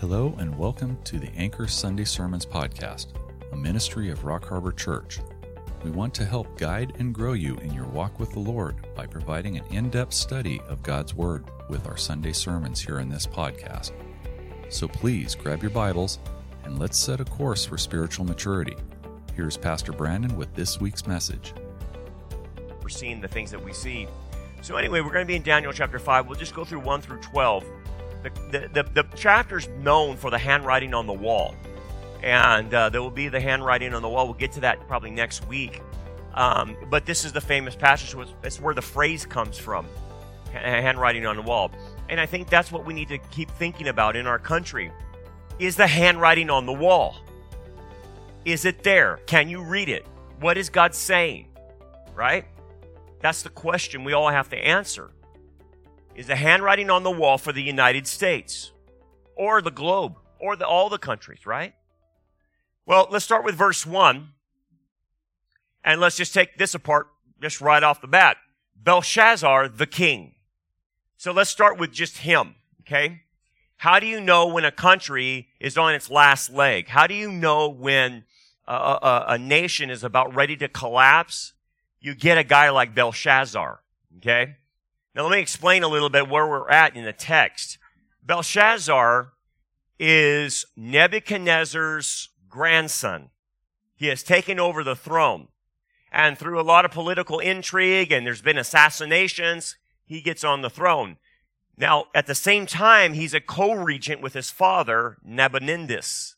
Hello and welcome to the Anchor Sunday Sermons podcast, a ministry of Rock Harbor Church. We want to help guide and grow you in your walk with the Lord by providing an in depth study of God's Word with our Sunday sermons here in this podcast. So please grab your Bibles and let's set a course for spiritual maturity. Here's Pastor Brandon with this week's message. We're seeing the things that we see. So, anyway, we're going to be in Daniel chapter 5. We'll just go through 1 through 12 the, the, the, chapter's known for the handwriting on the wall. And uh, there will be the handwriting on the wall. We'll get to that probably next week. Um, but this is the famous passage. It's where the phrase comes from handwriting on the wall. And I think that's what we need to keep thinking about in our country is the handwriting on the wall. Is it there? Can you read it? What is God saying? Right? That's the question we all have to answer is the handwriting on the wall for the United States or the globe or the, all the countries, right? Well, let's start with verse 1. And let's just take this apart just right off the bat. Belshazzar, the king. So let's start with just him, okay? How do you know when a country is on its last leg? How do you know when a, a, a nation is about ready to collapse? You get a guy like Belshazzar, okay? Now, let me explain a little bit where we're at in the text. Belshazzar is Nebuchadnezzar's grandson. He has taken over the throne. And through a lot of political intrigue and there's been assassinations, he gets on the throne. Now, at the same time, he's a co-regent with his father, Nabonidus.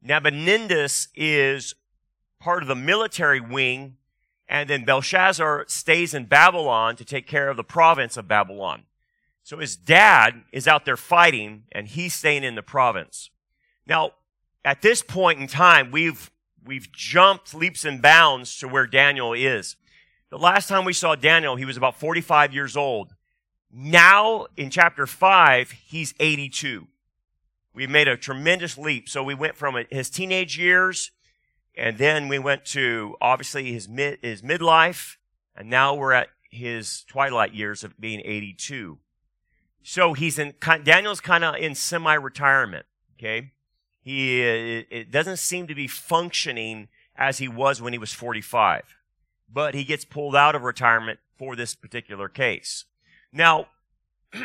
Nabonidus is part of the military wing and then Belshazzar stays in Babylon to take care of the province of Babylon. So his dad is out there fighting and he's staying in the province. Now, at this point in time, we've, we've jumped leaps and bounds to where Daniel is. The last time we saw Daniel, he was about 45 years old. Now, in chapter 5, he's 82. We've made a tremendous leap. So we went from his teenage years and then we went to obviously his mid his midlife, and now we're at his twilight years of being 82. So he's in Daniel's kind of in semi-retirement. Okay, he it doesn't seem to be functioning as he was when he was 45, but he gets pulled out of retirement for this particular case. Now,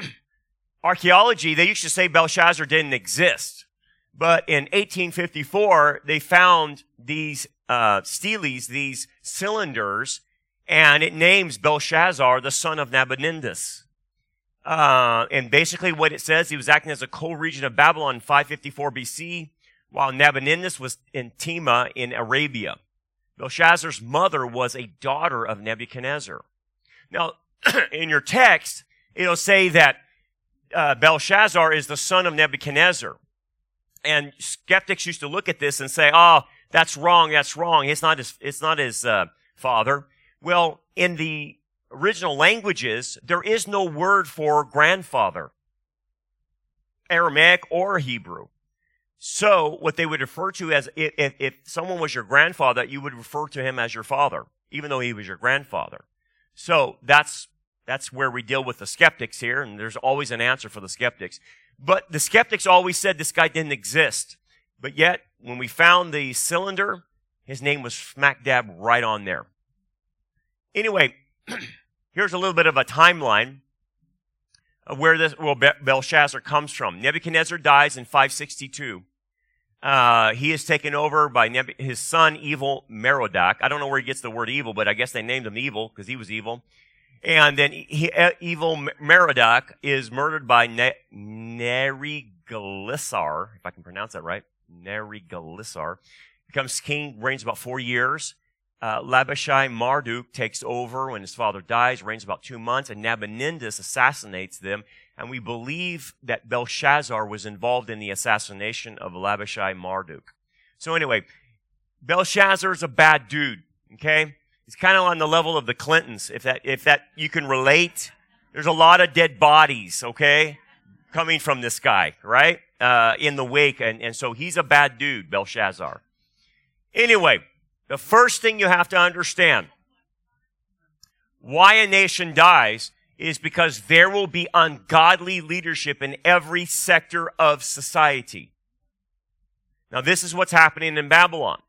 archaeology they used to say Belshazzar didn't exist. But in 1854, they found these uh, steles, these cylinders, and it names Belshazzar the son of Nabonidus. Uh, and basically what it says, he was acting as a co-regent of Babylon in 554 BC, while Nabonidus was in Tema in Arabia. Belshazzar's mother was a daughter of Nebuchadnezzar. Now, in your text, it'll say that uh, Belshazzar is the son of Nebuchadnezzar. And skeptics used to look at this and say, oh, that's wrong, that's wrong. It's not his, it's not his uh, father. Well, in the original languages, there is no word for grandfather, Aramaic or Hebrew. So what they would refer to as, if, if someone was your grandfather, you would refer to him as your father, even though he was your grandfather. So that's, that's where we deal with the skeptics here, and there's always an answer for the skeptics. But the skeptics always said this guy didn't exist. But yet, when we found the cylinder, his name was smack dab right on there. Anyway, here's a little bit of a timeline of where this well, Belshazzar comes from. Nebuchadnezzar dies in 562. Uh, he is taken over by Neb- his son, evil Merodach. I don't know where he gets the word evil, but I guess they named him evil because he was evil. And then he, evil Merodach is murdered by ne- if I can pronounce that right. Neriglissar becomes king, reigns about four years. Uh, Labashai Marduk takes over when his father dies, reigns about two months, and Nabonidus assassinates them. And we believe that Belshazzar was involved in the assassination of Labashai Marduk. So anyway, Belshazzar is a bad dude, okay? He's kind of on the level of the Clintons, if that, if that you can relate. There's a lot of dead bodies, okay, coming from this guy, right? Uh, in the wake. And, and so he's a bad dude, Belshazzar. Anyway, the first thing you have to understand why a nation dies is because there will be ungodly leadership in every sector of society. Now, this is what's happening in Babylon.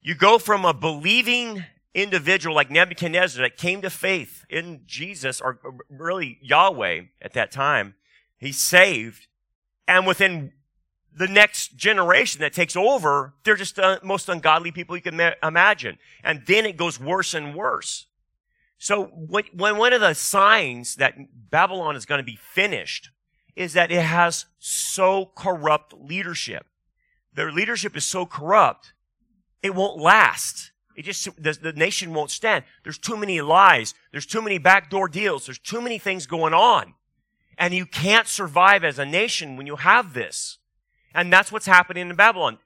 You go from a believing individual like Nebuchadnezzar that came to faith in Jesus, or really Yahweh at that time. He's saved. And within the next generation that takes over, they're just the most ungodly people you can ma- imagine. And then it goes worse and worse. So when, when one of the signs that Babylon is going to be finished is that it has so corrupt leadership. Their leadership is so corrupt, it won't last. It just, the, the nation won't stand. There's too many lies. There's too many backdoor deals. There's too many things going on. And you can't survive as a nation when you have this. And that's what's happening in Babylon.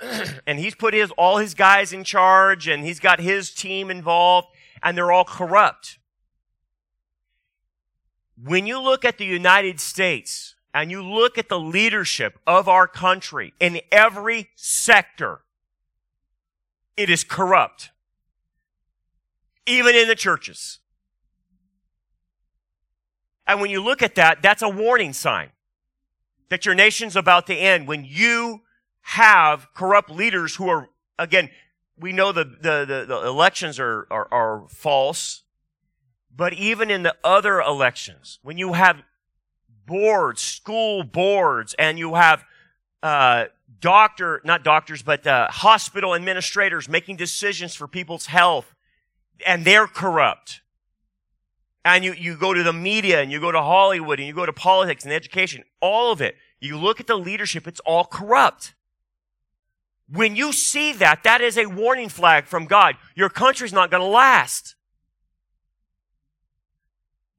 and he's put his, all his guys in charge and he's got his team involved and they're all corrupt. When you look at the United States and you look at the leadership of our country in every sector, it is corrupt. Even in the churches. And when you look at that, that's a warning sign that your nation's about to end when you have corrupt leaders who are, again, we know the, the, the, the elections are, are, are false, but even in the other elections, when you have boards, school boards, and you have uh, doctor, not doctors, but uh, hospital administrators making decisions for people's health, and they're corrupt. And you, you go to the media and you go to Hollywood and you go to politics and education, all of it. You look at the leadership, it's all corrupt. When you see that, that is a warning flag from God. Your country's not going to last.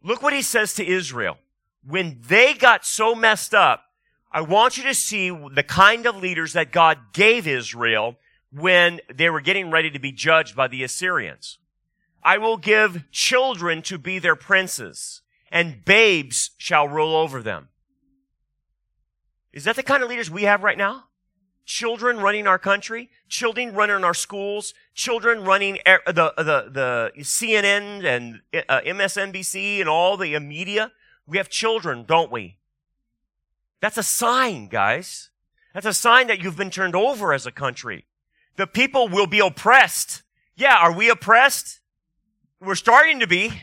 Look what he says to Israel. When they got so messed up, I want you to see the kind of leaders that God gave Israel when they were getting ready to be judged by the Assyrians. I will give children to be their princes, and babes shall rule over them. Is that the kind of leaders we have right now? children running our country, children running our schools, children running the, the, the CNN and uh, MSNBC and all the media. We have children, don't we? That's a sign, guys. That's a sign that you've been turned over as a country. The people will be oppressed. Yeah, are we oppressed? We're starting to be.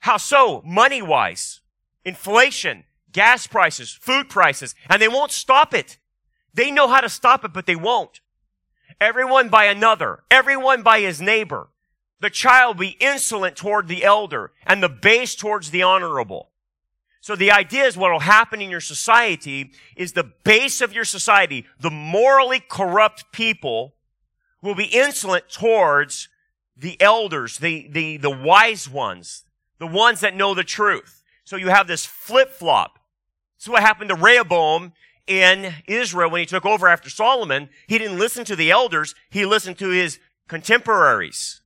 How so? Money wise. Inflation, gas prices, food prices, and they won't stop it. They know how to stop it, but they won't. Everyone by another, everyone by his neighbor. The child be insolent toward the elder and the base towards the honorable. So the idea is what will happen in your society is the base of your society, the morally corrupt people will be insolent towards the elders, the, the, the wise ones, the ones that know the truth. So you have this flip flop. So what happened to Rehoboam in Israel when he took over after Solomon, he didn't listen to the elders, he listened to his contemporaries.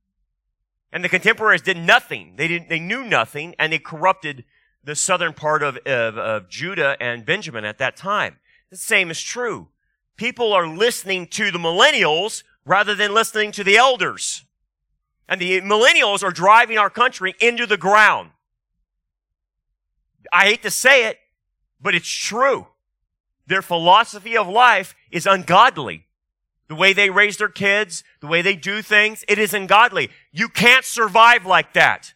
And the contemporaries did nothing. They didn't, they knew nothing and they corrupted the southern part of, of, of Judah and Benjamin at that time. The same is true. People are listening to the millennials rather than listening to the elders. And the millennials are driving our country into the ground. I hate to say it, but it's true. Their philosophy of life is ungodly. The way they raise their kids, the way they do things, it is ungodly. You can't survive like that.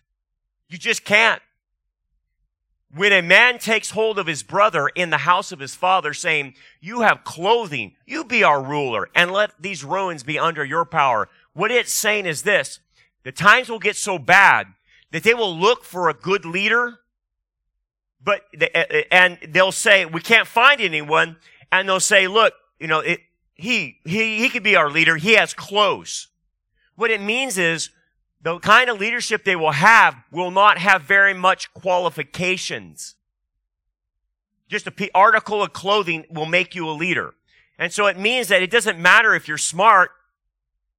You just can't. When a man takes hold of his brother in the house of his father saying, you have clothing, you be our ruler and let these ruins be under your power. What it's saying is this, the times will get so bad that they will look for a good leader but and they'll say we can't find anyone, and they'll say, look, you know, it, he he he could be our leader. He has clothes. What it means is the kind of leadership they will have will not have very much qualifications. Just a p- article of clothing will make you a leader. And so it means that it doesn't matter if you're smart.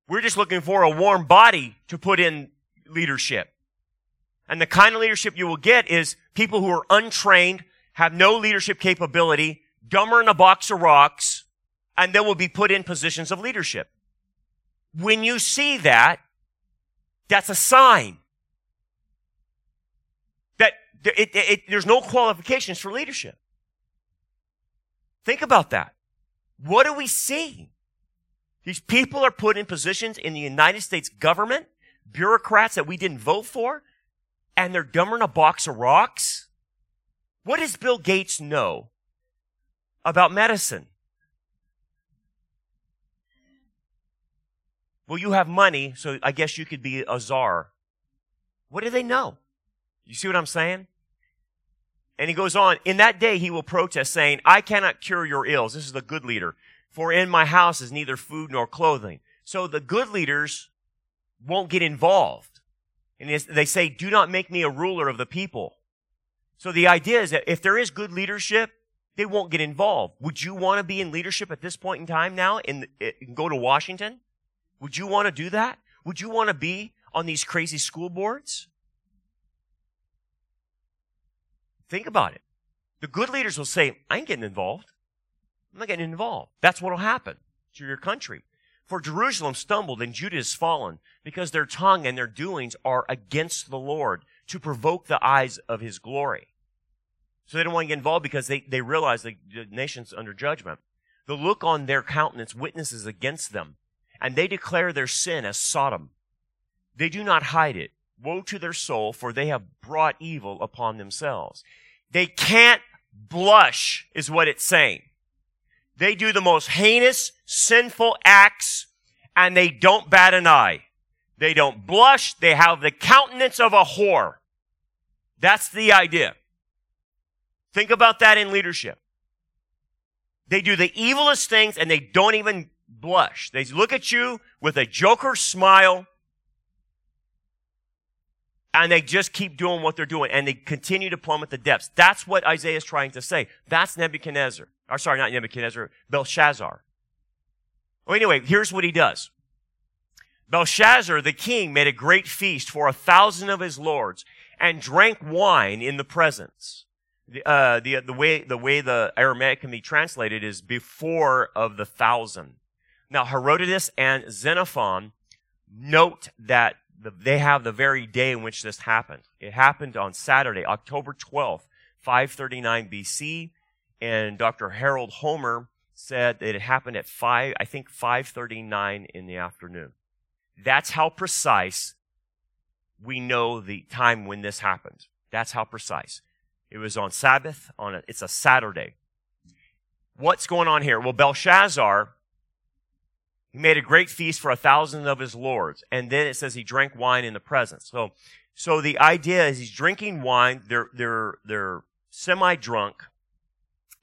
We're just looking for a warm body to put in leadership. And the kind of leadership you will get is people who are untrained, have no leadership capability, dumber than a box of rocks, and they will be put in positions of leadership. When you see that, that's a sign. it, it, there's no qualifications for leadership. Think about that. What do we see? These people are put in positions in the United States government, bureaucrats that we didn't vote for, and they're dumber than a box of rocks. What does Bill Gates know about medicine? Well, you have money, so I guess you could be a czar. What do they know? You see what I'm saying? And he goes on, in that day he will protest saying, I cannot cure your ills. This is the good leader. For in my house is neither food nor clothing. So the good leaders won't get involved. And they say, do not make me a ruler of the people. So the idea is that if there is good leadership, they won't get involved. Would you want to be in leadership at this point in time now and go to Washington? Would you want to do that? Would you want to be on these crazy school boards? Think about it. The good leaders will say, I ain't getting involved. I'm not getting involved. That's what will happen to your country. For Jerusalem stumbled and Judah has fallen because their tongue and their doings are against the Lord to provoke the eyes of his glory. So they don't want to get involved because they, they realize the, the nation's under judgment. The look on their countenance witnesses against them, and they declare their sin as Sodom. They do not hide it. Woe to their soul, for they have brought evil upon themselves. They can't blush, is what it's saying. They do the most heinous, sinful acts, and they don't bat an eye. They don't blush. They have the countenance of a whore. That's the idea. Think about that in leadership. They do the evilest things and they don't even blush. They look at you with a joker smile and they just keep doing what they're doing and they continue to plummet the depths. That's what Isaiah is trying to say. That's Nebuchadnezzar. Or sorry, not Nebuchadnezzar, Belshazzar. Well, anyway, here's what he does. Belshazzar, the king, made a great feast for a thousand of his lords and drank wine in the presence. Uh, the, the way, the way the Aramaic can be translated is before of the thousand. Now, Herodotus and Xenophon note that the, they have the very day in which this happened. It happened on Saturday, October 12th, 539 BC, and Dr. Harold Homer said that it happened at 5, I think 539 in the afternoon. That's how precise we know the time when this happened. That's how precise. It was on Sabbath, on a, it's a Saturday. What's going on here? Well, Belshazzar he made a great feast for a thousand of his lords. And then it says he drank wine in the presence. So, so the idea is he's drinking wine. They're, they're, they're semi-drunk.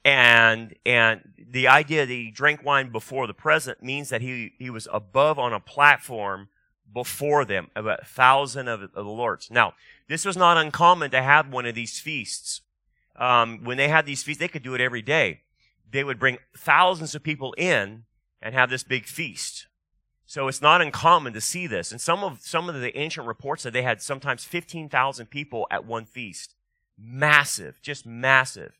And, and the idea that he drank wine before the present means that he, he was above on a platform before them, about a thousand of, of the lords. Now, this was not uncommon to have one of these feasts. Um, when they had these feasts, they could do it every day. They would bring thousands of people in and have this big feast. So it's not uncommon to see this. And some of, some of the ancient reports that they had sometimes 15,000 people at one feast. Massive, just massive.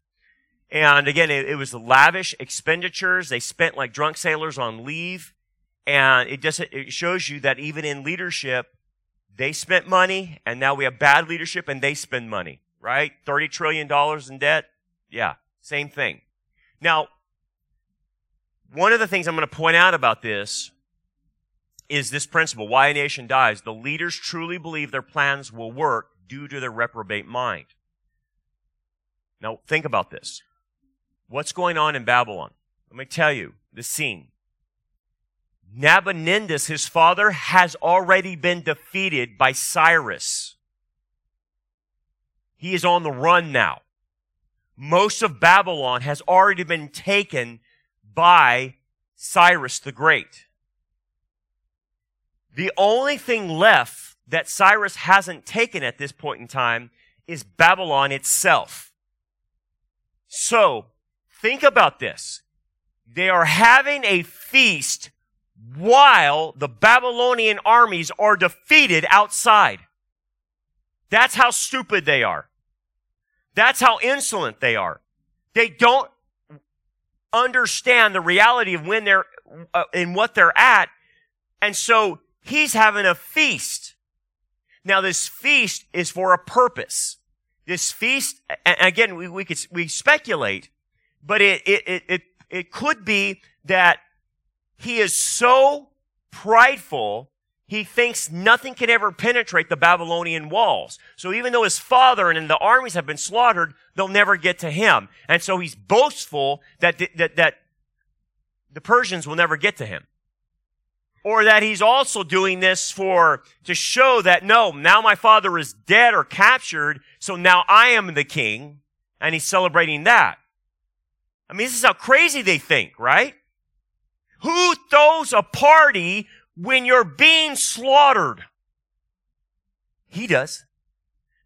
And again, it, it was lavish expenditures. They spent like drunk sailors on leave. And it just, it shows you that even in leadership, they spent money and now we have bad leadership and they spend money, right? $30 trillion in debt. Yeah, same thing. Now, one of the things I'm going to point out about this is this principle why a nation dies. The leaders truly believe their plans will work due to their reprobate mind. Now, think about this. What's going on in Babylon? Let me tell you the scene. Nabonidus, his father, has already been defeated by Cyrus. He is on the run now. Most of Babylon has already been taken by Cyrus the Great. The only thing left that Cyrus hasn't taken at this point in time is Babylon itself. So, think about this. They are having a feast while the Babylonian armies are defeated outside. That's how stupid they are. That's how insolent they are. They don't understand the reality of when they're uh, and what they're at. And so he's having a feast. Now this feast is for a purpose. This feast, and again, we, we could, we speculate, but it, it, it, it, it could be that he is so prideful he thinks nothing can ever penetrate the Babylonian walls. So even though his father and the armies have been slaughtered, they'll never get to him. And so he's boastful that, that, that the Persians will never get to him. Or that he's also doing this for, to show that no, now my father is dead or captured, so now I am the king, and he's celebrating that. I mean, this is how crazy they think, right? Who throws a party when you're being slaughtered. He does.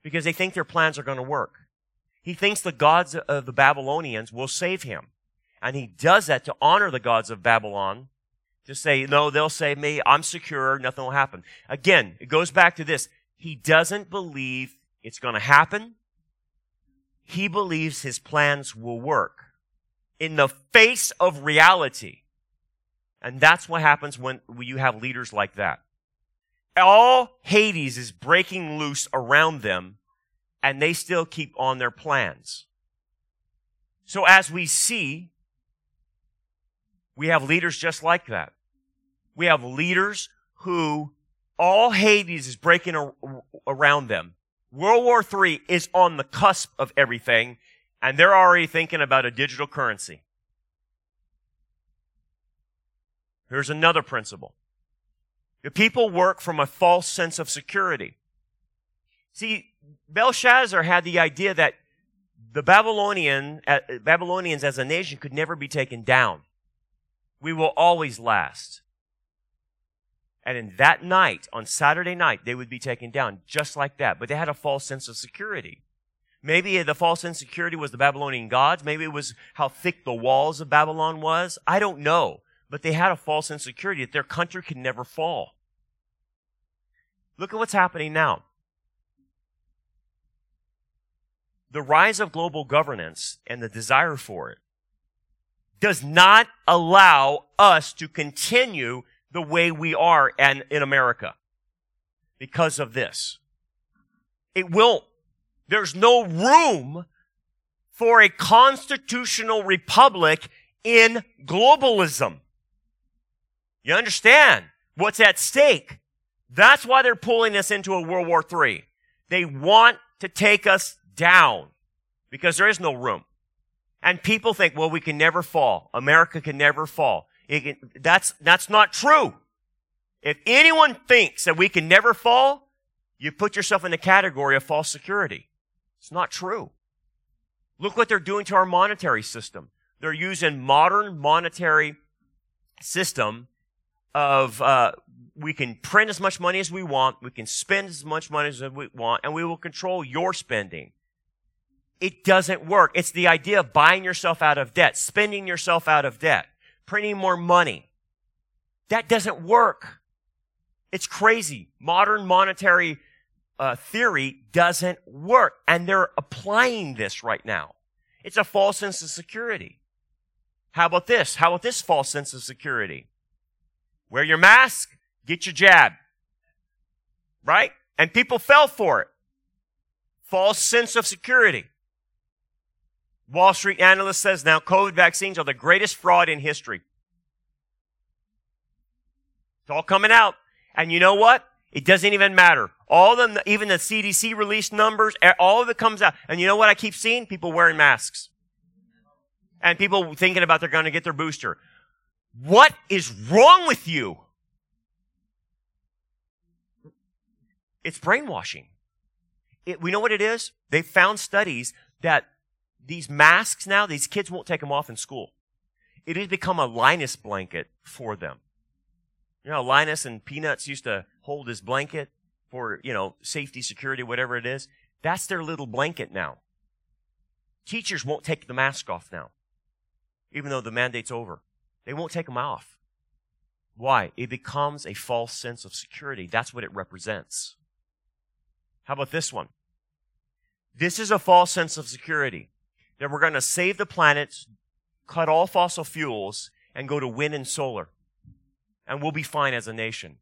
Because they think their plans are going to work. He thinks the gods of the Babylonians will save him. And he does that to honor the gods of Babylon. To say, no, they'll save me. I'm secure. Nothing will happen. Again, it goes back to this. He doesn't believe it's going to happen. He believes his plans will work in the face of reality. And that's what happens when you have leaders like that. All Hades is breaking loose around them, and they still keep on their plans. So as we see, we have leaders just like that. We have leaders who all Hades is breaking around them. World War III is on the cusp of everything, and they're already thinking about a digital currency. Here's another principle. The people work from a false sense of security. See, Belshazzar had the idea that the Babylonian, uh, Babylonians as a nation could never be taken down. We will always last. And in that night, on Saturday night, they would be taken down just like that. But they had a false sense of security. Maybe the false insecurity was the Babylonian gods. Maybe it was how thick the walls of Babylon was. I don't know but they had a false insecurity that their country could never fall. Look at what's happening now. The rise of global governance and the desire for it does not allow us to continue the way we are and in America because of this. It will. There's no room for a constitutional republic in globalism. You understand what's at stake? That's why they're pulling us into a World War III. They want to take us down because there is no room. And people think, well, we can never fall. America can never fall. Can, that's, that's not true. If anyone thinks that we can never fall, you put yourself in the category of false security. It's not true. Look what they're doing to our monetary system. They're using modern monetary system of uh, we can print as much money as we want, we can spend as much money as we want, and we will control your spending. It doesn't work. It's the idea of buying yourself out of debt, spending yourself out of debt, printing more money. That doesn't work. It's crazy. Modern monetary uh, theory doesn't work, and they're applying this right now. It's a false sense of security. How about this? How about this false sense of security? Wear your mask, get your jab. Right? And people fell for it. False sense of security. Wall Street analyst says now COVID vaccines are the greatest fraud in history. It's all coming out. And you know what? It doesn't even matter. All them, even the CDC released numbers, all of it comes out. And you know what I keep seeing? People wearing masks. And people thinking about they're going to get their booster. What is wrong with you? It's brainwashing. It, we know what it is. They found studies that these masks now, these kids won't take them off in school. It has become a Linus blanket for them. You know, Linus and Peanuts used to hold his blanket for, you know, safety, security, whatever it is. That's their little blanket now. Teachers won't take the mask off now, even though the mandate's over. They won't take them off. Why? It becomes a false sense of security. That's what it represents. How about this one? This is a false sense of security that we're going to save the planet, cut all fossil fuels, and go to wind and solar. And we'll be fine as a nation.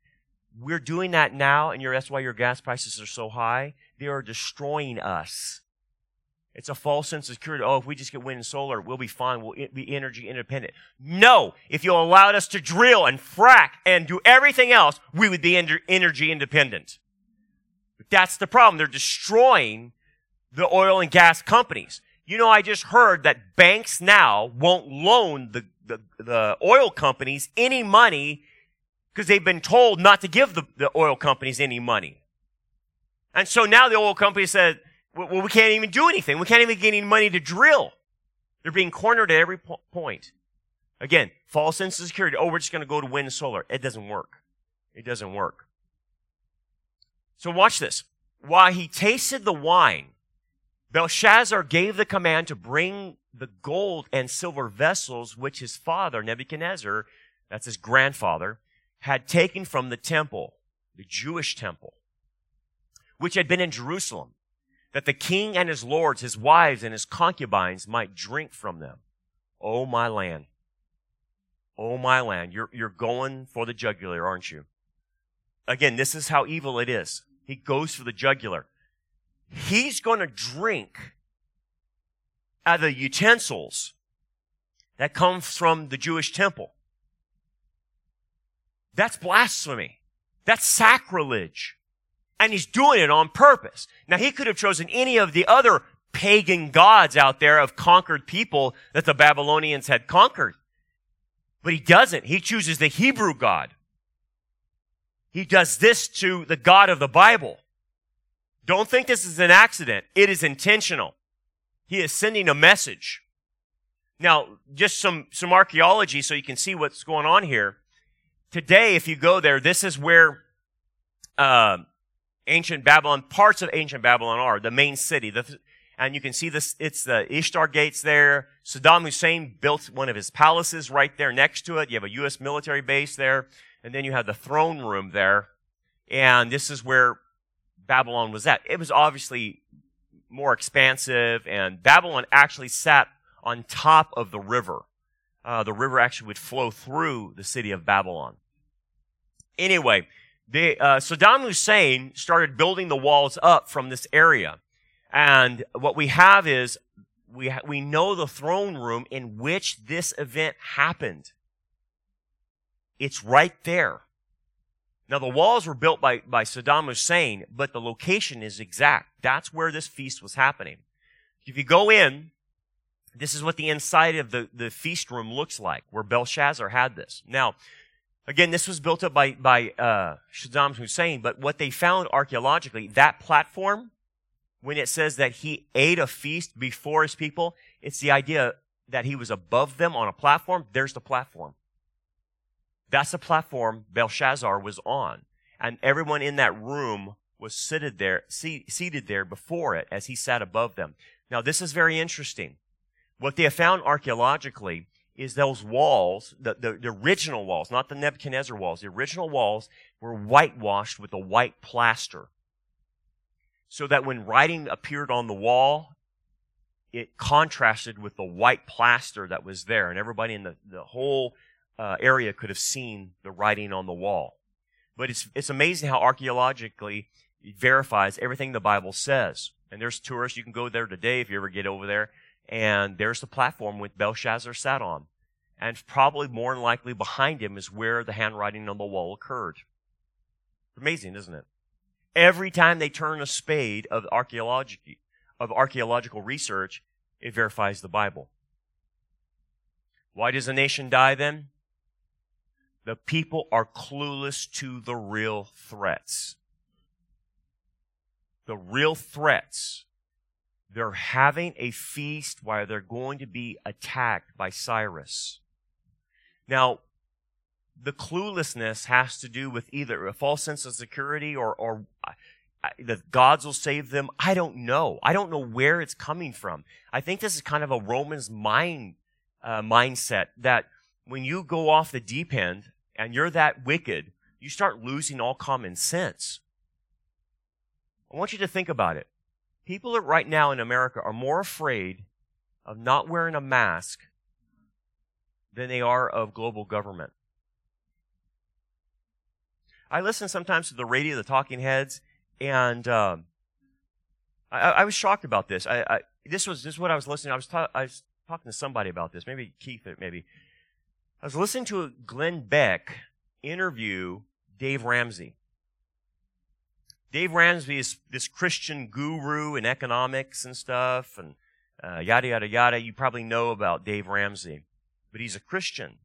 We're doing that now, and that's why your gas prices are so high. They are destroying us. It's a false sense of security. Oh, if we just get wind and solar, we'll be fine. We'll be energy independent. No. If you allowed us to drill and frack and do everything else, we would be energy independent. But that's the problem. They're destroying the oil and gas companies. You know, I just heard that banks now won't loan the, the, the oil companies any money because they've been told not to give the, the oil companies any money. And so now the oil company said, well, we can't even do anything. We can't even get any money to drill. They're being cornered at every po- point. Again, false sense of security. Oh, we're just going to go to wind and solar. It doesn't work. It doesn't work. So watch this. While he tasted the wine, Belshazzar gave the command to bring the gold and silver vessels which his father, Nebuchadnezzar, that's his grandfather, had taken from the temple, the Jewish temple, which had been in Jerusalem, that the king and his lords, his wives and his concubines might drink from them. Oh, my land. Oh, my land. You're, you're going for the jugular, aren't you? Again, this is how evil it is. He goes for the jugular. He's going to drink out of the utensils that come from the Jewish temple. That's blasphemy. That's sacrilege. And he's doing it on purpose. Now he could have chosen any of the other pagan gods out there of conquered people that the Babylonians had conquered. But he doesn't. He chooses the Hebrew God. He does this to the God of the Bible. Don't think this is an accident. It is intentional. He is sending a message. Now, just some, some archaeology so you can see what's going on here. Today, if you go there, this is where uh, ancient Babylon, parts of ancient Babylon are, the main city. The, and you can see this, it's the Ishtar gates there. Saddam Hussein built one of his palaces right there next to it. You have a U.S. military base there. And then you have the throne room there. And this is where Babylon was at. It was obviously more expansive and Babylon actually sat on top of the river. Uh, the river actually would flow through the city of Babylon. Anyway, they, uh, Saddam Hussein started building the walls up from this area. And what we have is we, ha- we know the throne room in which this event happened. It's right there. Now the walls were built by, by Saddam Hussein, but the location is exact. That's where this feast was happening. If you go in, this is what the inside of the, the feast room looks like, where Belshazzar had this. Now, Again, this was built up by, by uh, Saddam Hussein, but what they found archaeologically, that platform, when it says that he ate a feast before his people, it's the idea that he was above them on a platform. There's the platform. That's the platform Belshazzar was on. And everyone in that room was seated there, seated there before it as he sat above them. Now, this is very interesting. What they have found archaeologically is those walls, the, the, the, original walls, not the Nebuchadnezzar walls, the original walls were whitewashed with a white plaster. So that when writing appeared on the wall, it contrasted with the white plaster that was there, and everybody in the, the whole uh, area could have seen the writing on the wall. But it's, it's amazing how archaeologically it verifies everything the Bible says. And there's tourists, you can go there today if you ever get over there and there's the platform with Belshazzar sat on. And probably more than likely behind him is where the handwriting on the wall occurred. Amazing, isn't it? Every time they turn a spade of archaeology, of archaeological research, it verifies the Bible. Why does a nation die then? The people are clueless to the real threats. The real threats they're having a feast while they're going to be attacked by Cyrus. Now, the cluelessness has to do with either a false sense of security or, or the gods will save them. I don't know. I don't know where it's coming from. I think this is kind of a Roman's mind uh, mindset that when you go off the deep end and you're that wicked, you start losing all common sense. I want you to think about it. People right now in America are more afraid of not wearing a mask than they are of global government. I listen sometimes to the radio, the talking heads, and um, I, I, was shocked about this. I, I, this was this is what I was listening. I was ta- I was talking to somebody about this. Maybe Keith. Maybe I was listening to a Glenn Beck interview Dave Ramsey. Dave Ramsey is this Christian guru in economics and stuff, and uh, yada yada yada. You probably know about Dave Ramsey, but he's a Christian.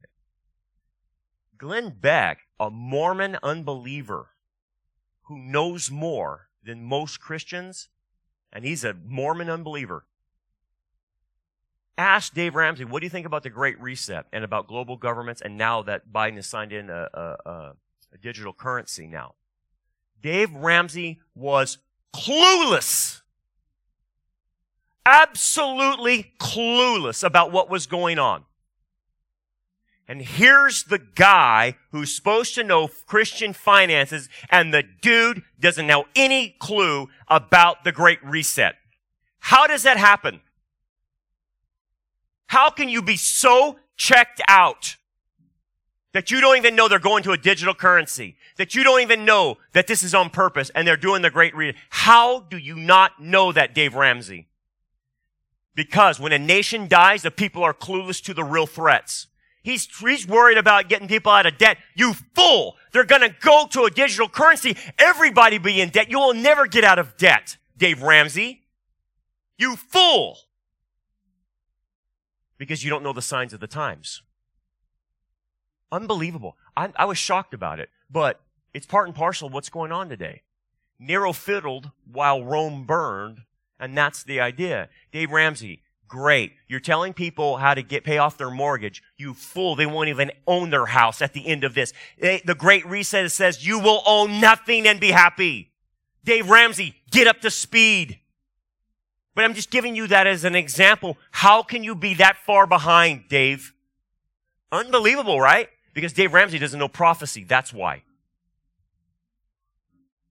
Glenn Beck, a Mormon unbeliever who knows more than most Christians, and he's a Mormon unbeliever. Ask Dave Ramsey, what do you think about the Great Reset and about global governments and now that Biden has signed in a, a, a digital currency now? Dave Ramsey was clueless. Absolutely clueless about what was going on. And here's the guy who's supposed to know Christian finances, and the dude doesn't know any clue about the Great Reset. How does that happen? How can you be so checked out that you don't even know they're going to a digital currency, that you don't even know that this is on purpose and they're doing the Great Reset? How do you not know that, Dave Ramsey? Because when a nation dies, the people are clueless to the real threats. He's, he's worried about getting people out of debt. You fool! They're gonna go to a digital currency. Everybody be in debt. You will never get out of debt, Dave Ramsey. You fool! Because you don't know the signs of the times. Unbelievable. I, I was shocked about it, but it's part and parcel of what's going on today. Nero fiddled while Rome burned, and that's the idea. Dave Ramsey, Great. You're telling people how to get pay off their mortgage. You fool. They won't even own their house at the end of this. They, the great reset says you will own nothing and be happy. Dave Ramsey, get up to speed. But I'm just giving you that as an example. How can you be that far behind, Dave? Unbelievable, right? Because Dave Ramsey doesn't know prophecy. That's why.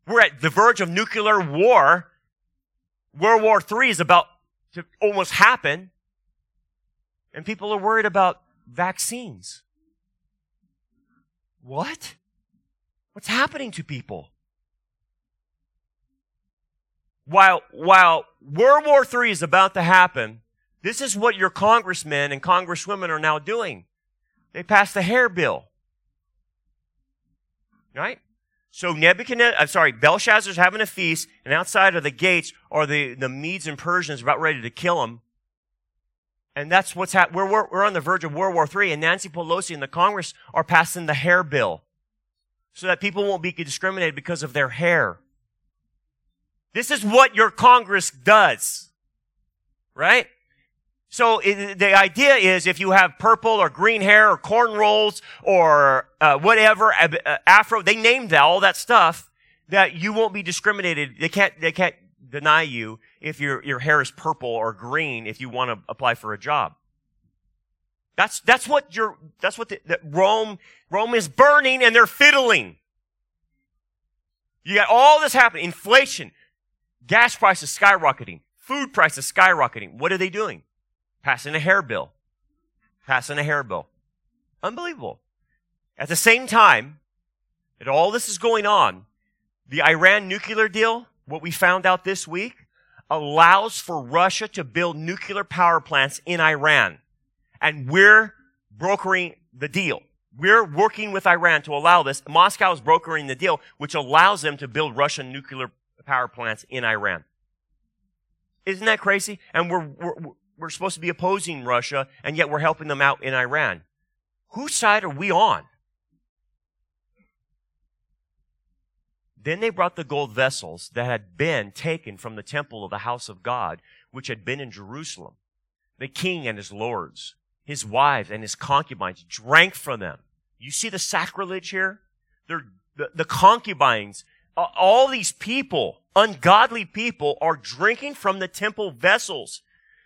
We're at the verge of nuclear war. World War III is about to almost happen. And people are worried about vaccines. What? What's happening to people? While, while World War III is about to happen, this is what your congressmen and congresswomen are now doing. They passed the hair bill. Right? So Nebuchadnezzar, I'm sorry, Belshazzar's having a feast, and outside of the gates are the, the Medes and Persians about ready to kill him. And that's what's happening. We're, we're, we're on the verge of World War III, and Nancy Pelosi and the Congress are passing the hair bill so that people won't be discriminated because of their hair. This is what your Congress does. Right? So it, the idea is if you have purple or green hair or cornrows or uh, whatever uh, afro, they named that, all that stuff that you won't be discriminated. They can't they can't deny you if your your hair is purple or green if you want to apply for a job. That's that's what your that's what the, the Rome Rome is burning and they're fiddling. You got all this happening, inflation, gas prices skyrocketing, food prices skyrocketing. What are they doing? Passing a hair bill. Passing a hair bill. Unbelievable. At the same time that all this is going on, the Iran nuclear deal, what we found out this week, allows for Russia to build nuclear power plants in Iran. And we're brokering the deal. We're working with Iran to allow this. Moscow is brokering the deal, which allows them to build Russian nuclear power plants in Iran. Isn't that crazy? And we're, we're, we're supposed to be opposing Russia, and yet we're helping them out in Iran. Whose side are we on? Then they brought the gold vessels that had been taken from the temple of the house of God, which had been in Jerusalem. The king and his lords, his wives and his concubines drank from them. You see the sacrilege here? They're, the, the concubines, all these people, ungodly people, are drinking from the temple vessels.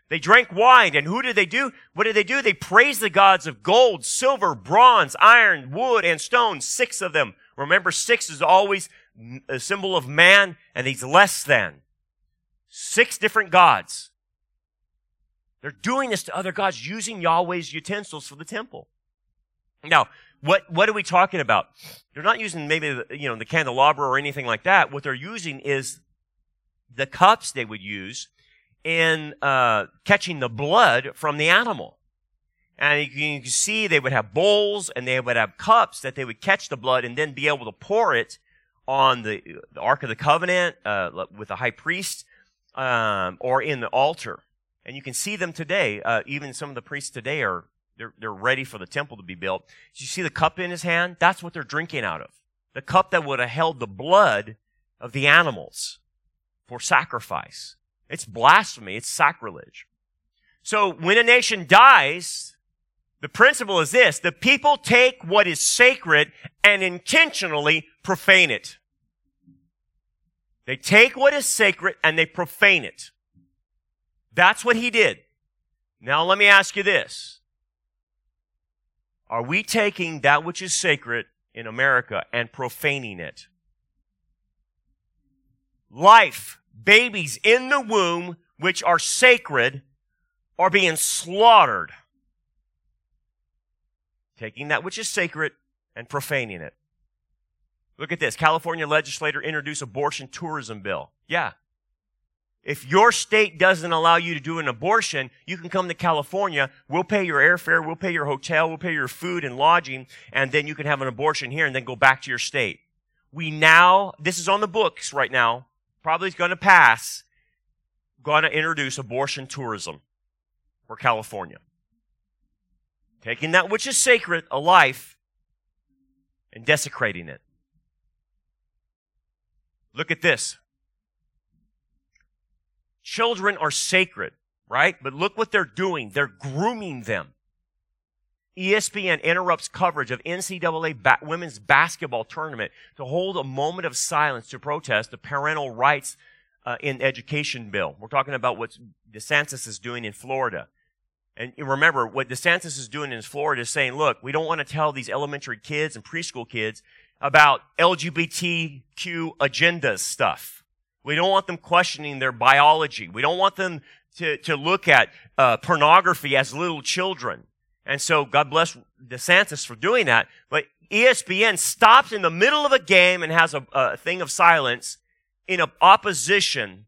They drank wine, and who did they do? What did they do? They praised the gods of gold, silver, bronze, iron, wood, and stone. Six of them. Remember, six is always a symbol of man, and he's less than. Six different gods. They're doing this to other gods, using Yahweh's utensils for the temple. Now, what, what are we talking about? They're not using maybe, the, you know, the candelabra or anything like that. What they're using is the cups they would use in uh, catching the blood from the animal. And you can, see they would have bowls and they would have cups that they would catch the blood and then be able to pour it on the, the Ark of the Covenant uh, with the high priest um, or in the altar. And you can see them today. Uh, even some of the priests today are they're, they're ready for the temple to be built. you see the cup in his hand? That's what they're drinking out of. The cup that would have held the blood of the animals for sacrifice. It's blasphemy. It's sacrilege. So when a nation dies, the principle is this. The people take what is sacred and intentionally profane it. They take what is sacred and they profane it. That's what he did. Now let me ask you this. Are we taking that which is sacred in America and profaning it? Life, babies in the womb, which are sacred, are being slaughtered. Taking that which is sacred and profaning it. Look at this. California legislator introduced abortion tourism bill. Yeah. If your state doesn't allow you to do an abortion, you can come to California. We'll pay your airfare. We'll pay your hotel. We'll pay your food and lodging. And then you can have an abortion here and then go back to your state. We now, this is on the books right now, probably is going to pass, going to introduce abortion tourism for California. Taking that which is sacred, a life, and desecrating it. Look at this. Children are sacred, right? But look what they're doing. They're grooming them. ESPN interrupts coverage of NCAA ba- women's basketball tournament to hold a moment of silence to protest the parental rights uh, in education bill. We're talking about what DeSantis is doing in Florida. And remember, what DeSantis is doing in Florida is saying, look, we don't want to tell these elementary kids and preschool kids about LGBTQ agendas stuff. We don't want them questioning their biology. We don't want them to, to look at uh, pornography as little children. And so God bless DeSantis for doing that. But ESPN stops in the middle of a game and has a, a thing of silence in opposition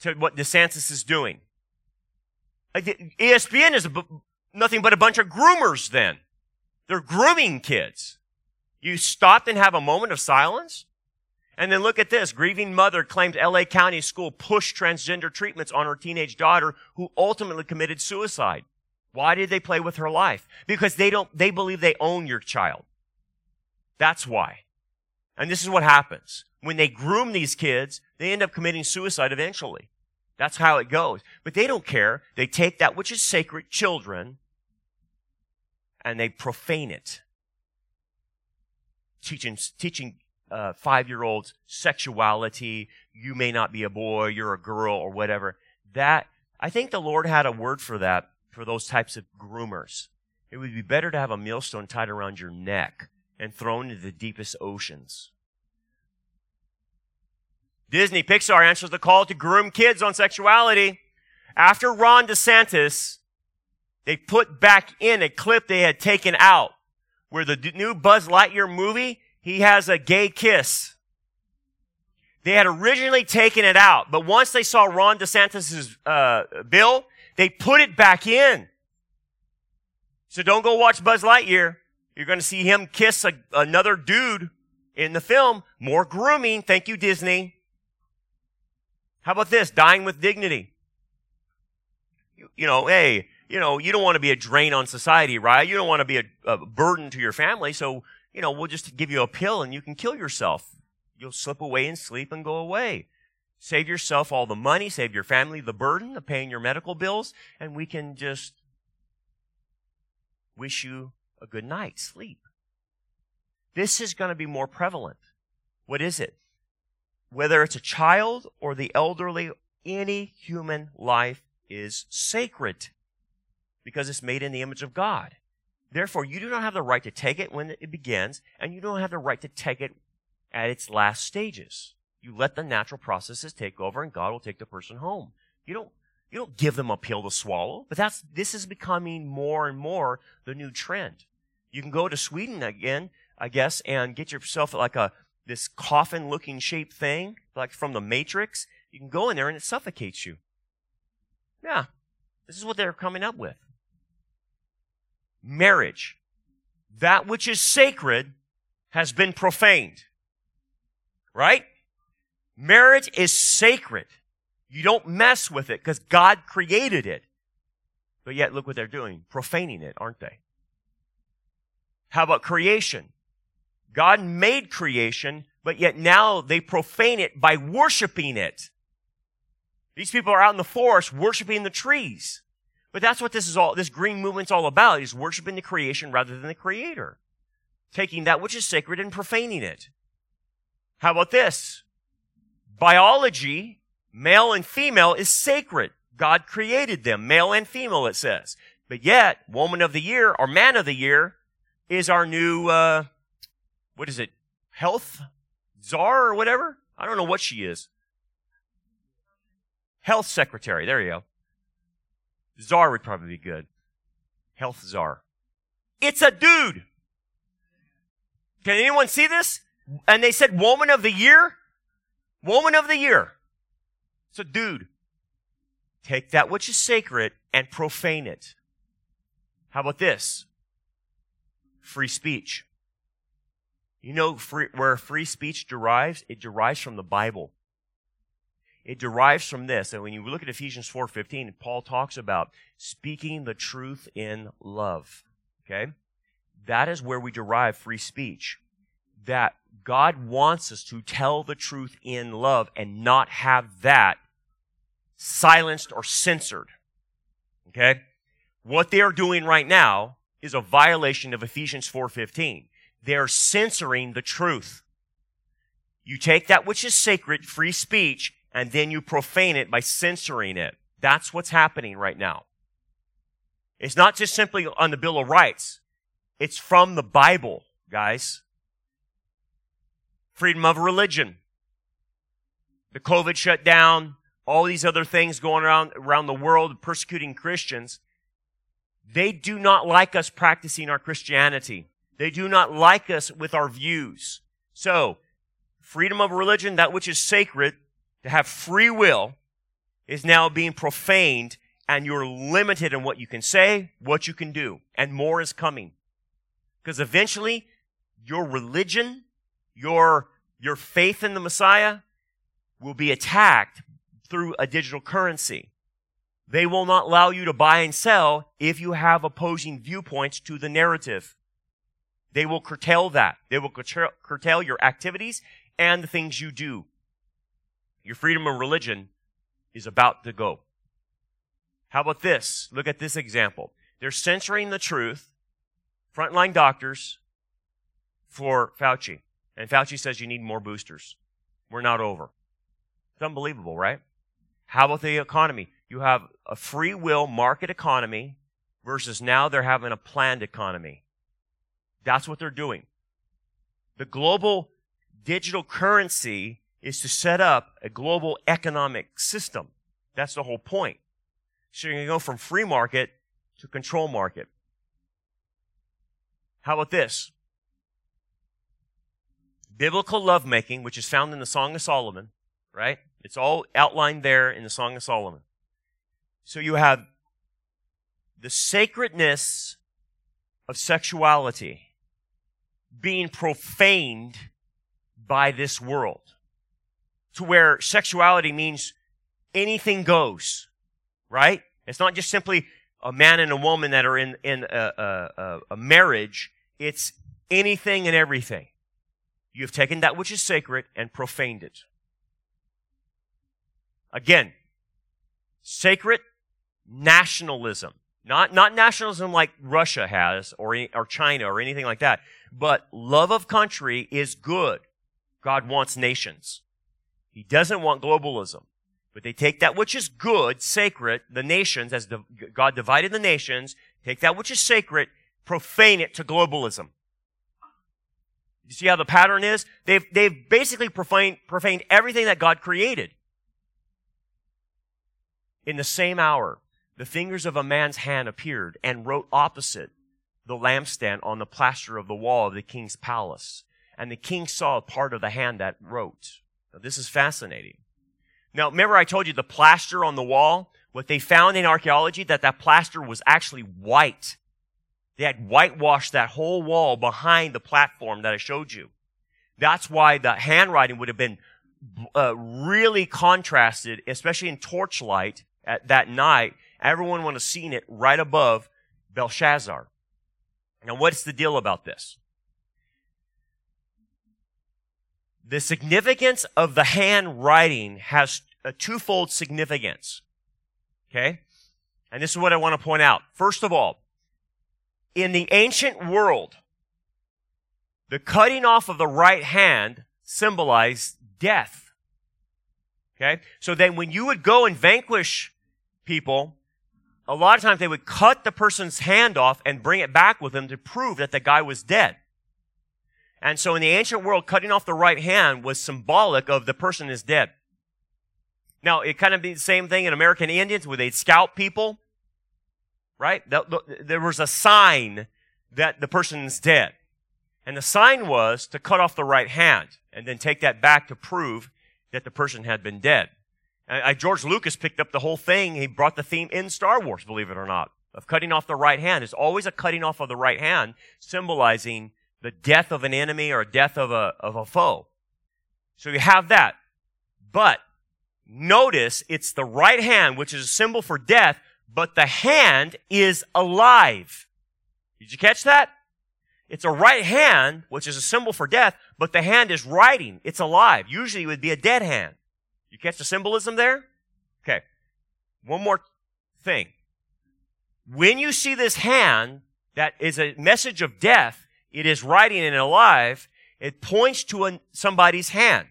to what DeSantis is doing. Uh, ESPN is nothing but a bunch of groomers then. They're grooming kids. You stopped and have a moment of silence? And then look at this. Grieving mother claimed LA County school pushed transgender treatments on her teenage daughter who ultimately committed suicide. Why did they play with her life? Because they don't, they believe they own your child. That's why. And this is what happens. When they groom these kids, they end up committing suicide eventually. That's how it goes. But they don't care. They take that which is sacred, children, and they profane it teaching, teaching uh, five year olds sexuality. You may not be a boy, you're a girl, or whatever. That, I think the Lord had a word for that, for those types of groomers. It would be better to have a millstone tied around your neck and thrown into the deepest oceans. Disney Pixar answers the call to groom kids on sexuality. After Ron DeSantis, they put back in a clip they had taken out where the new Buzz Lightyear movie, he has a gay kiss. They had originally taken it out, but once they saw Ron DeSantis' uh, bill, they put it back in. So don't go watch Buzz Lightyear. You're going to see him kiss a, another dude in the film. More grooming. Thank you, Disney. How about this? Dying with dignity. You, you know, hey, you know, you don't want to be a drain on society, right? You don't want to be a, a burden to your family. So, you know, we'll just give you a pill and you can kill yourself. You'll slip away and sleep and go away. Save yourself all the money, save your family the burden of paying your medical bills, and we can just wish you a good night, sleep. This is going to be more prevalent. What is it? Whether it's a child or the elderly, any human life is sacred because it's made in the image of God. Therefore, you do not have the right to take it when it begins, and you don't have the right to take it at its last stages. You let the natural processes take over, and God will take the person home. You don't, you don't give them a pill to swallow, but that's, this is becoming more and more the new trend. You can go to Sweden again, I guess, and get yourself like a, this coffin looking shaped thing, like from the Matrix. You can go in there and it suffocates you. Yeah, this is what they're coming up with. Marriage. That which is sacred has been profaned. Right? Marriage is sacred. You don't mess with it because God created it. But yet, look what they're doing. Profaning it, aren't they? How about creation? God made creation, but yet now they profane it by worshiping it. These people are out in the forest worshiping the trees. But that's what this is all, this green movement's all about, is worshiping the creation rather than the creator. Taking that which is sacred and profaning it. How about this? Biology, male and female, is sacred. God created them, male and female, it says. But yet, woman of the year or man of the year is our new, uh, what is it? Health czar or whatever? I don't know what she is. Health secretary. There you go. Czar would probably be good. Health czar. It's a dude. Can anyone see this? And they said woman of the year? Woman of the year. So, dude. Take that which is sacred and profane it. How about this? Free speech. You know free, where free speech derives? It derives from the Bible. It derives from this. And when you look at Ephesians 4:15, Paul talks about speaking the truth in love. Okay? That is where we derive free speech. That God wants us to tell the truth in love and not have that silenced or censored. Okay? What they are doing right now is a violation of Ephesians 4:15 they're censoring the truth. You take that which is sacred, free speech, and then you profane it by censoring it. That's what's happening right now. It's not just simply on the Bill of Rights. It's from the Bible, guys. Freedom of religion. The COVID shutdown, all these other things going around, around the world persecuting Christians. They do not like us practicing our Christianity. They do not like us with our views. So, freedom of religion, that which is sacred, to have free will, is now being profaned and you're limited in what you can say, what you can do, and more is coming. Because eventually, your religion, your, your faith in the Messiah will be attacked through a digital currency. They will not allow you to buy and sell if you have opposing viewpoints to the narrative. They will curtail that. They will curtail your activities and the things you do. Your freedom of religion is about to go. How about this? Look at this example. They're censoring the truth, frontline doctors, for Fauci. And Fauci says you need more boosters. We're not over. It's unbelievable, right? How about the economy? You have a free will market economy versus now they're having a planned economy. That's what they're doing. The global digital currency is to set up a global economic system. That's the whole point. So you're going to go from free market to control market. How about this? Biblical lovemaking, which is found in the Song of Solomon, right? It's all outlined there in the Song of Solomon. So you have the sacredness of sexuality being profaned by this world to where sexuality means anything goes, right? It's not just simply a man and a woman that are in, in a, a, a marriage. It's anything and everything. You have taken that which is sacred and profaned it. Again, sacred nationalism. Not, not nationalism like Russia has or, or China or anything like that. But love of country is good. God wants nations. He doesn't want globalism. But they take that which is good, sacred, the nations, as the, God divided the nations, take that which is sacred, profane it to globalism. You see how the pattern is? They've, they've basically profaned, profaned everything that God created. In the same hour, the fingers of a man's hand appeared and wrote opposite the lampstand on the plaster of the wall of the king's palace. And the king saw a part of the hand that wrote. Now, this is fascinating. Now, remember I told you the plaster on the wall what they found in archaeology that that plaster was actually white. They had whitewashed that whole wall behind the platform that I showed you. That's why the handwriting would have been uh, really contrasted, especially in torchlight at that night. Everyone would have seen it right above Belshazzar. Now, what's the deal about this? The significance of the handwriting has a twofold significance. Okay? And this is what I want to point out. First of all, in the ancient world, the cutting off of the right hand symbolized death. Okay? So then when you would go and vanquish people, a lot of times they would cut the person's hand off and bring it back with them to prove that the guy was dead. And so in the ancient world, cutting off the right hand was symbolic of the person is dead. Now, it kind of be the same thing in American Indians where they'd scalp people, right? There was a sign that the person's dead. And the sign was to cut off the right hand and then take that back to prove that the person had been dead. And uh, George Lucas picked up the whole thing. He brought the theme in Star Wars, believe it or not, of cutting off the right hand. It's always a cutting off of the right hand, symbolizing the death of an enemy or death of a, of a foe. So you have that. But notice it's the right hand, which is a symbol for death, but the hand is alive. Did you catch that? It's a right hand, which is a symbol for death, but the hand is writing. It's alive. Usually it would be a dead hand. You catch the symbolism there? Okay. One more thing. When you see this hand that is a message of death, it is writing and alive, it points to a, somebody's hand.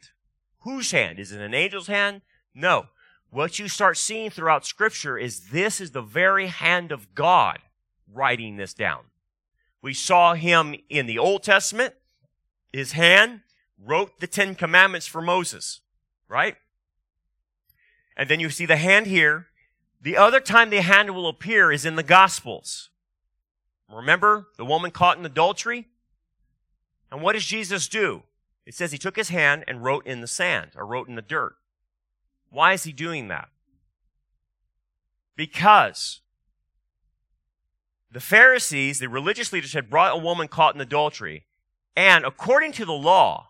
Whose hand? Is it an angel's hand? No. What you start seeing throughout scripture is this is the very hand of God writing this down. We saw him in the Old Testament. His hand wrote the Ten Commandments for Moses, right? And then you see the hand here. The other time the hand will appear is in the Gospels. Remember the woman caught in adultery? And what does Jesus do? It says he took his hand and wrote in the sand or wrote in the dirt. Why is he doing that? Because the Pharisees, the religious leaders, had brought a woman caught in adultery. And according to the law,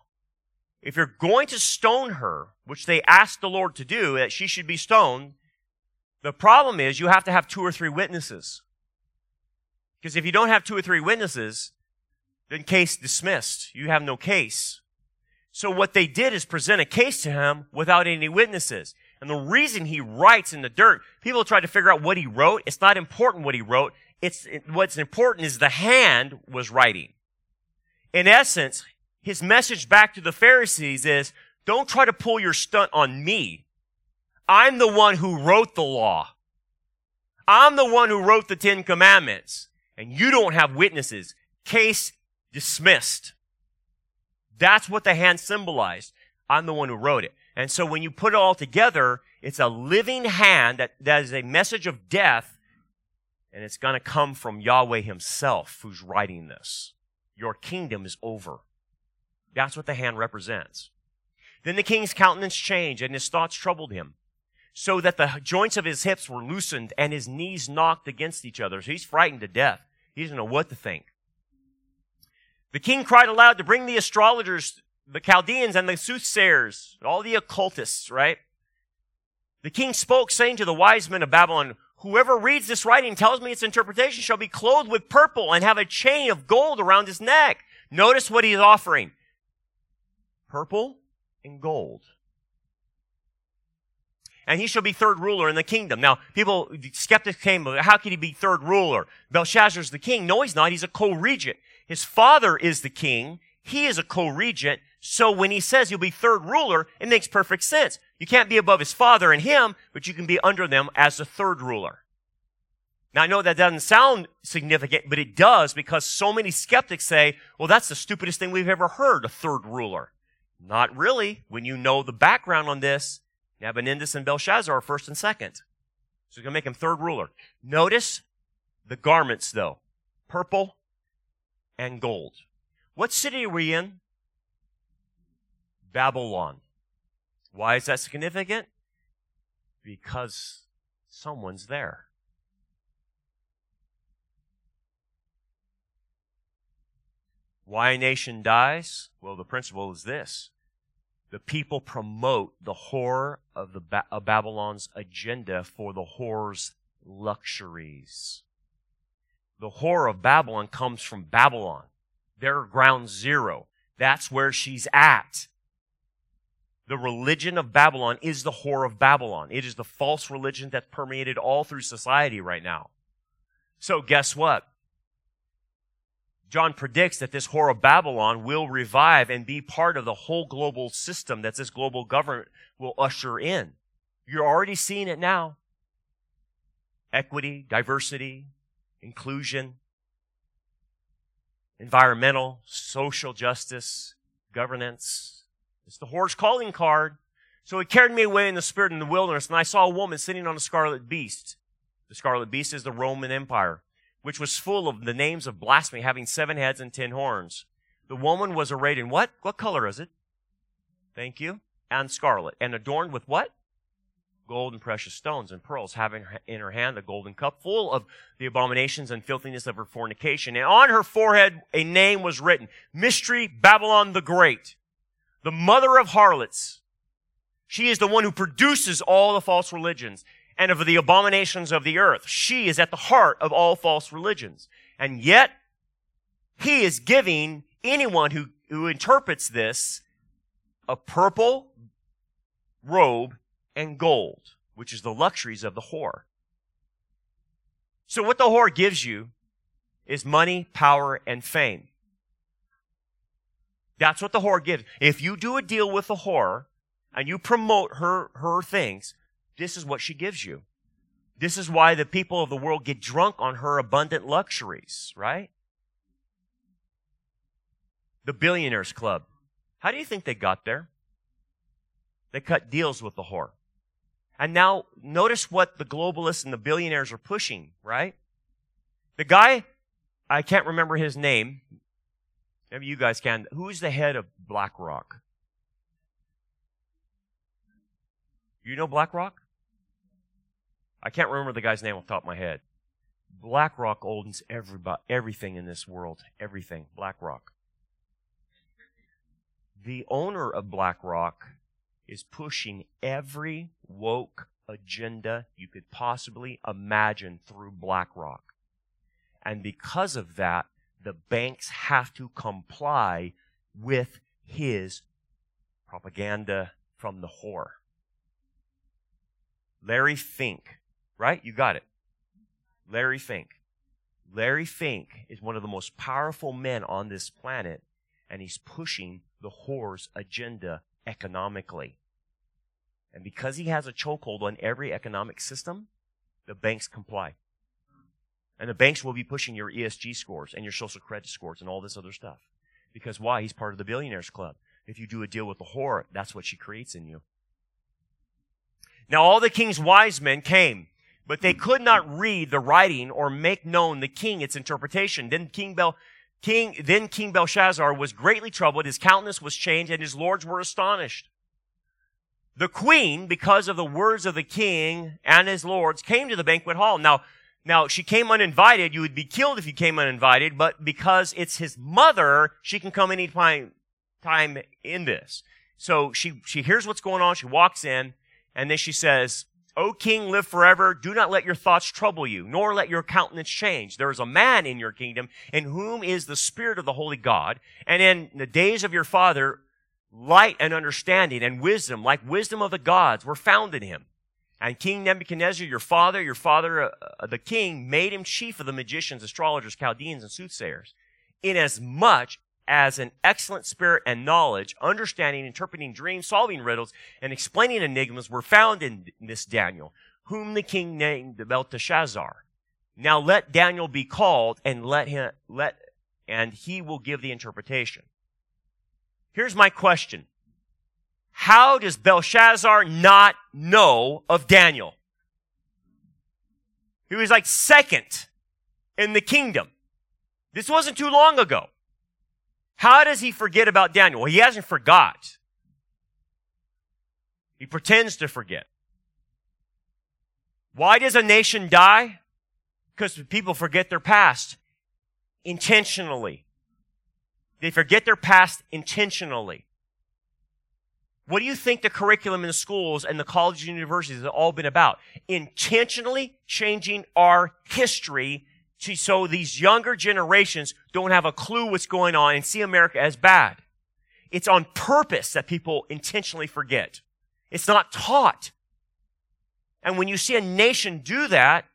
if you're going to stone her, which they asked the Lord to do, that she should be stoned, the problem is you have to have two or three witnesses. Because if you don't have two or three witnesses, then case dismissed. You have no case. So what they did is present a case to him without any witnesses. And the reason he writes in the dirt, people try to figure out what he wrote. It's not important what he wrote. It's, what's important is the hand was writing. In essence, his message back to the Pharisees is, don't try to pull your stunt on me. I'm the one who wrote the law. I'm the one who wrote the Ten Commandments. And you don't have witnesses. Case dismissed. That's what the hand symbolized. I'm the one who wrote it. And so when you put it all together, it's a living hand that, that is a message of death and it's going to come from Yahweh himself who's writing this. Your kingdom is over. That's what the hand represents. Then the king's countenance changed and his thoughts troubled him so that the joints of his hips were loosened and his knees knocked against each other. So he's frightened to death. He doesn't know what to think. The king cried aloud to bring the astrologers, the Chaldeans and the soothsayers, all the occultists, right? The king spoke saying to the wise men of Babylon, Whoever reads this writing tells me its interpretation shall be clothed with purple and have a chain of gold around his neck. Notice what he's offering. Purple and gold. And he shall be third ruler in the kingdom. Now, people, skeptics came, how could he be third ruler? Belshazzar's the king. No, he's not. He's a co-regent. His father is the king. He is a co-regent. So when he says he'll be third ruler, it makes perfect sense. You can't be above his father and him, but you can be under them as the third ruler. Now I know that doesn't sound significant, but it does because so many skeptics say, well, that's the stupidest thing we've ever heard, a third ruler. Not really, when you know the background on this. Nabonidus and Belshazzar are first and second. So he's going to make him third ruler. Notice the garments though. Purple and gold. What city are we in? Babylon. Why is that significant? Because someone's there. Why a nation dies? Well, the principle is this. The people promote the horror of, the ba- of Babylon's agenda for the whore's luxuries. The whore of Babylon comes from Babylon. They're ground zero. That's where she's at. The religion of Babylon is the whore of Babylon. It is the false religion that's permeated all through society right now. So guess what? John predicts that this whore of Babylon will revive and be part of the whole global system that this global government will usher in. You're already seeing it now. Equity, diversity, inclusion, environmental, social justice, governance. It's the horse calling card. So he carried me away in the spirit in the wilderness, and I saw a woman sitting on a scarlet beast. The scarlet beast is the Roman Empire, which was full of the names of blasphemy, having seven heads and ten horns. The woman was arrayed in what? What color is it? Thank you. And scarlet. And adorned with what? Gold and precious stones and pearls, having in her hand a golden cup full of the abominations and filthiness of her fornication. And on her forehead a name was written, Mystery Babylon the Great, the mother of harlots. She is the one who produces all the false religions and of the abominations of the earth. She is at the heart of all false religions. And yet, he is giving anyone who, who interprets this a purple robe and gold, which is the luxuries of the whore. So what the whore gives you is money, power, and fame. That's what the whore gives. If you do a deal with the whore and you promote her, her things, this is what she gives you. This is why the people of the world get drunk on her abundant luxuries, right? The Billionaires Club. How do you think they got there? They cut deals with the whore. And now notice what the globalists and the billionaires are pushing, right? The guy, I can't remember his name. Maybe you guys can. Who's the head of BlackRock? You know BlackRock? I can't remember the guy's name off the top of my head. BlackRock owns everybody, everything in this world. Everything. BlackRock. The owner of BlackRock is pushing every woke agenda you could possibly imagine through BlackRock. And because of that, the banks have to comply with his propaganda from the whore. Larry Fink, right? You got it. Larry Fink. Larry Fink is one of the most powerful men on this planet, and he's pushing the whore's agenda economically. And because he has a chokehold on every economic system, the banks comply. And the banks will be pushing your ESG scores and your social credit scores and all this other stuff. Because why? He's part of the billionaires club. If you do a deal with the whore, that's what she creates in you. Now all the king's wise men came, but they could not read the writing or make known the king its interpretation. Then King Bel, King, then King Belshazzar was greatly troubled. His countenance was changed and his lords were astonished. The queen, because of the words of the king and his lords, came to the banquet hall. Now, now she came uninvited. You would be killed if you came uninvited, but because it's his mother, she can come any time, time in this. So she, she hears what's going on. She walks in and then she says, O king, live forever. Do not let your thoughts trouble you, nor let your countenance change. There is a man in your kingdom in whom is the spirit of the holy God. And in the days of your father, light and understanding and wisdom, like wisdom of the gods, were found in him. And King Nebuchadnezzar, your father, your father, uh, uh, the king, made him chief of the magicians, astrologers, Chaldeans, and soothsayers, inasmuch as an excellent spirit and knowledge, understanding, interpreting dreams, solving riddles, and explaining enigmas were found in this Daniel, whom the king named Belteshazzar. Now let Daniel be called and let him, let, and he will give the interpretation. Here's my question. How does Belshazzar not know of Daniel? He was like second in the kingdom. This wasn't too long ago. How does he forget about Daniel? Well, he hasn't forgot. He pretends to forget. Why does a nation die? Because people forget their past intentionally. They forget their past intentionally. What do you think the curriculum in the schools and the colleges and universities have all been about? Intentionally changing our history so these younger generations don't have a clue what's going on and see America as bad. It's on purpose that people intentionally forget. It's not taught. And when you see a nation do that,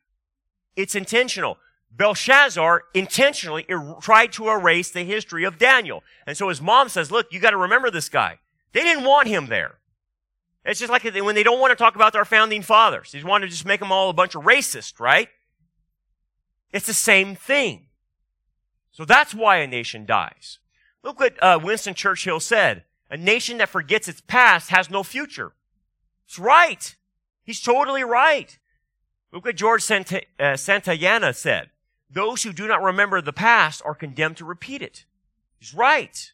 it's intentional. Belshazzar intentionally er- tried to erase the history of Daniel. And so his mom says, look, you got to remember this guy. They didn't want him there. It's just like when they don't want to talk about our founding fathers. They want to just make them all a bunch of racists, right? It's the same thing. So that's why a nation dies. Look what uh, Winston Churchill said. A nation that forgets its past has no future. It's right. He's totally right. Look what George uh, Santayana said. Those who do not remember the past are condemned to repeat it. He's right.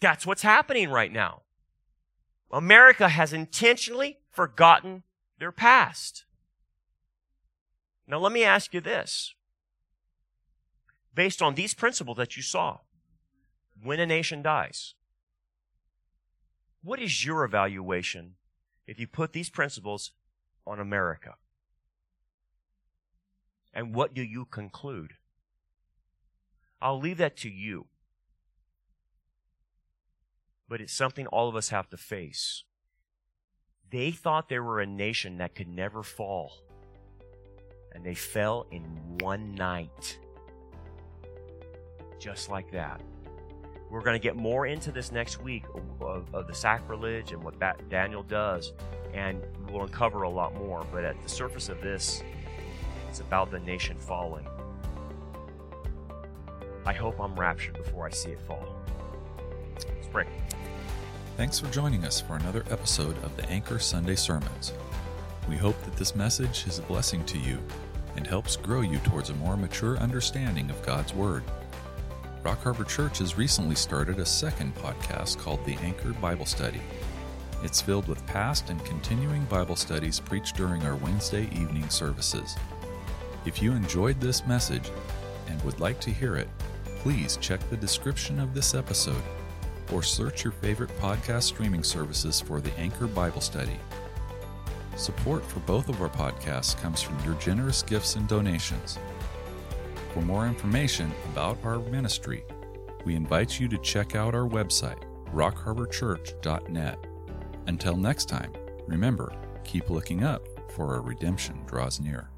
That's what's happening right now. America has intentionally forgotten their past. Now let me ask you this. Based on these principles that you saw, when a nation dies, what is your evaluation if you put these principles on America? And what do you conclude? I'll leave that to you but it's something all of us have to face. They thought they were a nation that could never fall, and they fell in one night. Just like that. We're going to get more into this next week of, of, the sacrilege and what that Daniel does, and we'll uncover a lot more. But at the surface of this, it's about the nation falling. I hope I'm raptured before I see it fall. Thanks for joining us for another episode of the Anchor Sunday Sermons. We hope that this message is a blessing to you and helps grow you towards a more mature understanding of God's Word. Rock Harbor Church has recently started a second podcast called the Anchor Bible Study. It's filled with past and continuing Bible studies preached during our Wednesday evening services. If you enjoyed this message and would like to hear it, please check the description of this episode or search your favorite podcast streaming services for the Anchor Bible Study. Support for both of our podcasts comes from your generous gifts and donations. For more information about our ministry, we invite you to check out our website, rockharborchurch.net. Until next time, remember, keep looking up, for our redemption draws near.